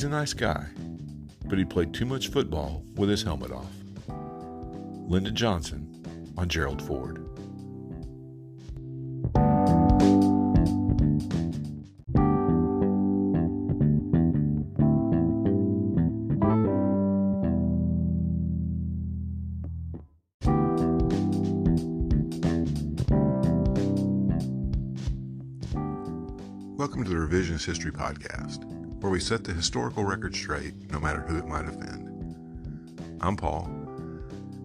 He's a nice guy, but he played too much football with his helmet off. Lyndon Johnson on Gerald Ford. Welcome to the Revisionist History Podcast, where we set the historical record straight, no matter who it might offend. I'm Paul,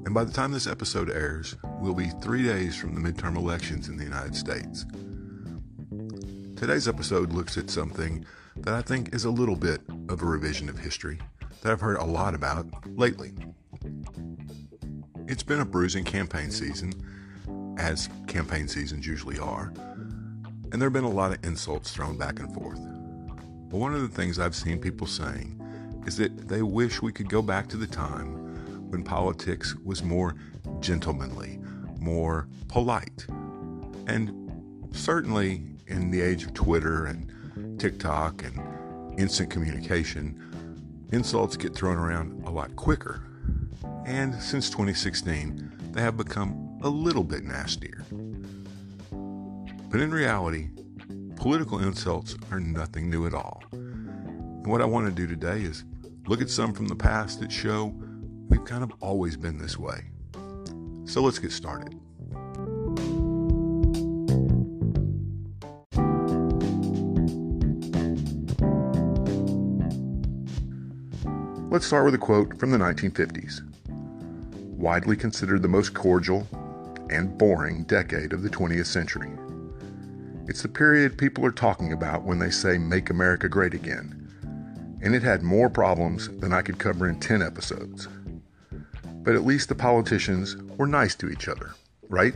and by the time this episode airs, we'll be three days from the midterm elections in the United States. Today's episode looks at something that I think is a little bit of a revision of history that I've heard a lot about lately. It's been a bruising campaign season, as campaign seasons usually are and there have been a lot of insults thrown back and forth. But one of the things I've seen people saying is that they wish we could go back to the time when politics was more gentlemanly, more polite. And certainly in the age of Twitter and TikTok and instant communication, insults get thrown around a lot quicker. And since 2016, they have become a little bit nastier. But in reality, political insults are nothing new at all. And what I want to do today is look at some from the past that show we've kind of always been this way. So let's get started. Let's start with a quote from the 1950s. Widely considered the most cordial and boring decade of the 20th century. It's the period people are talking about when they say Make America Great Again. And it had more problems than I could cover in 10 episodes. But at least the politicians were nice to each other, right?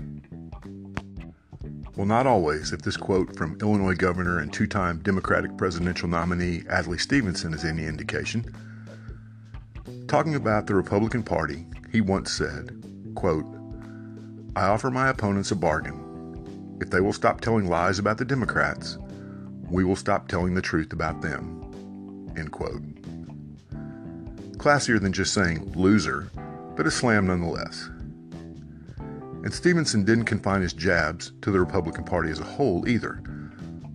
Well, not always, if this quote from Illinois Governor and two time Democratic presidential nominee Adlai Stevenson is any indication. Talking about the Republican Party, he once said, quote, I offer my opponents a bargain if they will stop telling lies about the Democrats, we will stop telling the truth about them. End quote. Classier than just saying loser, but a slam nonetheless. And Stevenson didn't confine his jabs to the Republican Party as a whole either,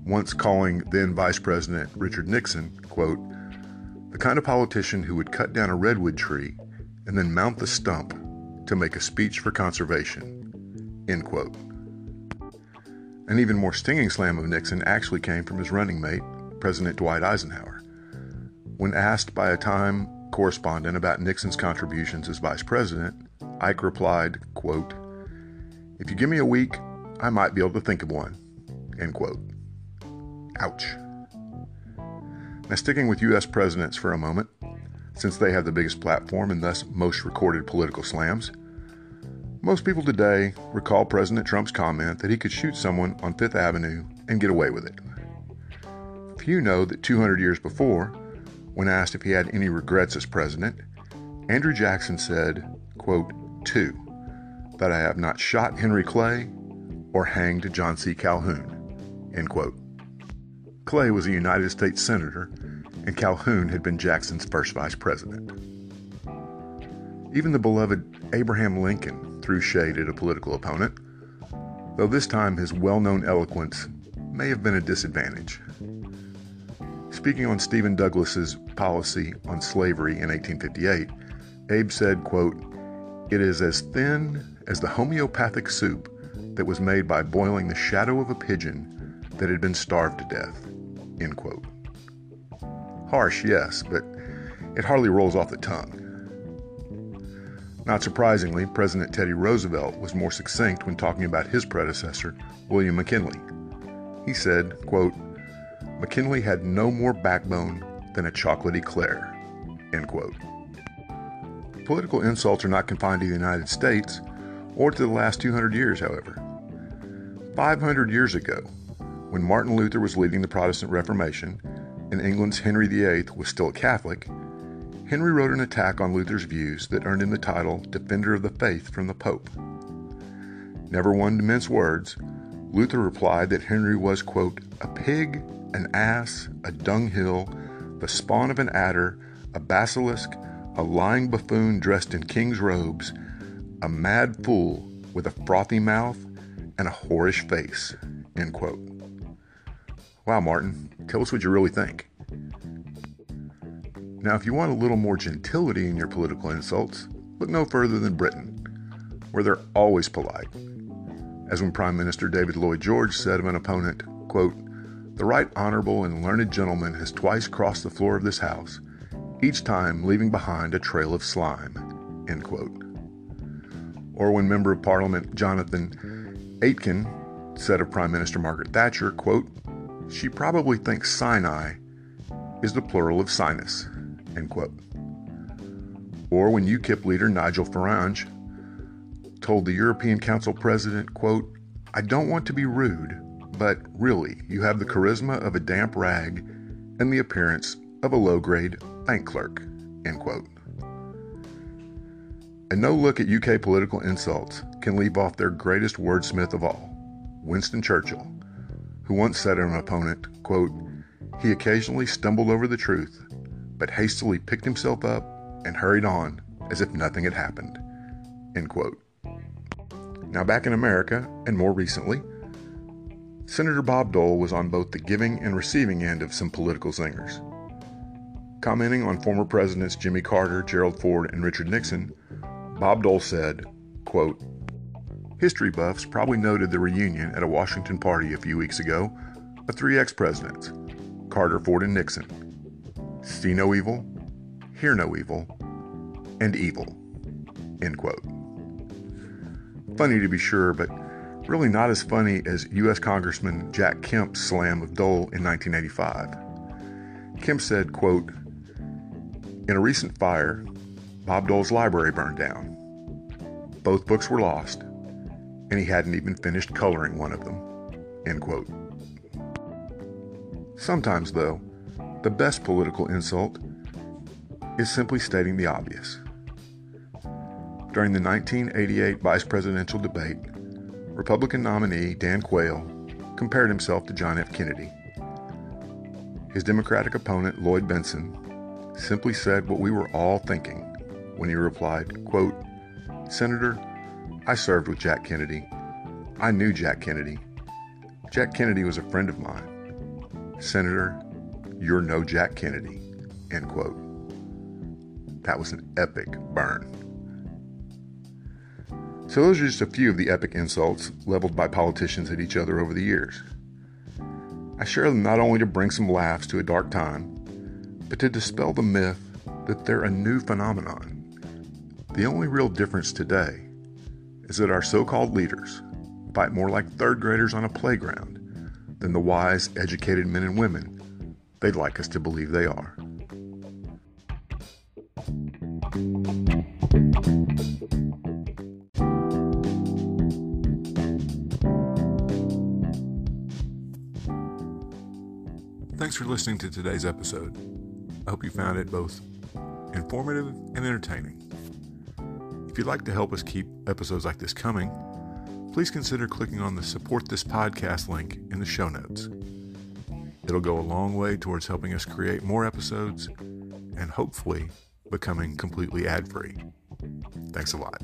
once calling then Vice President Richard Nixon, quote, the kind of politician who would cut down a redwood tree and then mount the stump to make a speech for conservation, end quote. An even more stinging slam of Nixon actually came from his running mate, President Dwight Eisenhower. When asked by a Time correspondent about Nixon's contributions as vice president, Ike replied, quote, If you give me a week, I might be able to think of one. End quote. Ouch. Now, sticking with U.S. presidents for a moment, since they have the biggest platform and thus most recorded political slams, most people today recall President Trump's comment that he could shoot someone on Fifth Avenue and get away with it. Few know that 200 years before, when asked if he had any regrets as president, Andrew Jackson said, quote, two, that I have not shot Henry Clay or hanged John C. Calhoun, end quote. Clay was a United States Senator, and Calhoun had been Jackson's first vice president. Even the beloved Abraham Lincoln threw shade at a political opponent, though this time his well known eloquence may have been a disadvantage. Speaking on Stephen Douglas's policy on slavery in 1858, Abe said, quote, It is as thin as the homeopathic soup that was made by boiling the shadow of a pigeon that had been starved to death. End quote. Harsh, yes, but it hardly rolls off the tongue. Not surprisingly, President Teddy Roosevelt was more succinct when talking about his predecessor, William McKinley. He said, quote, McKinley had no more backbone than a chocolate eclair, end quote. Political insults are not confined to the United States or to the last 200 years, however. 500 years ago, when Martin Luther was leading the Protestant Reformation and England's Henry VIII was still a Catholic, Henry wrote an attack on Luther's views that earned him the title Defender of the Faith from the Pope. Never one to mince words, Luther replied that Henry was, quote, a pig, an ass, a dunghill, the spawn of an adder, a basilisk, a lying buffoon dressed in king's robes, a mad fool with a frothy mouth and a whorish face. End quote. Wow, Martin, tell us what you really think. Now, if you want a little more gentility in your political insults, look no further than Britain, where they're always polite. As when Prime Minister David Lloyd George said of an opponent, quote, The right honorable and learned gentleman has twice crossed the floor of this house, each time leaving behind a trail of slime, end quote. Or when Member of Parliament Jonathan Aitken said of Prime Minister Margaret Thatcher, quote, She probably thinks Sinai is the plural of sinus, End quote. Or when UKIP leader Nigel Farage told the European Council president, quote, I don't want to be rude, but really, you have the charisma of a damp rag and the appearance of a low grade bank clerk, end quote. A no look at UK political insults can leave off their greatest wordsmith of all, Winston Churchill, who once said of an opponent, quote, he occasionally stumbled over the truth, but hastily picked himself up and hurried on as if nothing had happened. End quote. Now, back in America, and more recently, Senator Bob Dole was on both the giving and receiving end of some political zingers. Commenting on former presidents Jimmy Carter, Gerald Ford, and Richard Nixon, Bob Dole said, quote, History buffs probably noted the reunion at a Washington party a few weeks ago of three ex presidents, Carter, Ford, and Nixon, see no evil, hear no evil, and evil. End quote. Funny to be sure, but really not as funny as U.S. Congressman Jack Kemp's slam of Dole in 1985. Kemp said, quote, In a recent fire, Bob Dole's library burned down. Both books were lost, and he hadn't even finished coloring one of them. End quote. Sometimes, though, the best political insult is simply stating the obvious. During the 1988 vice presidential debate, Republican nominee Dan Quayle compared himself to John F. Kennedy. His Democratic opponent, Lloyd Bentsen, simply said what we were all thinking when he replied, quote, Senator, I served with Jack Kennedy. I knew Jack Kennedy. Jack Kennedy was a friend of mine. Senator, you're no Jack Kennedy. End quote. That was an epic burn. So, those are just a few of the epic insults leveled by politicians at each other over the years. I share them not only to bring some laughs to a dark time, but to dispel the myth that they're a new phenomenon. The only real difference today is that our so called leaders fight more like third graders on a playground than the wise, educated men and women they'd like us to believe they are. Thanks for listening to today's episode. I hope you found it both informative and entertaining. If you'd like to help us keep episodes like this coming, please consider clicking on the Support This Podcast link in the show notes. It'll go a long way towards helping us create more episodes and hopefully becoming completely ad free. Thanks a lot.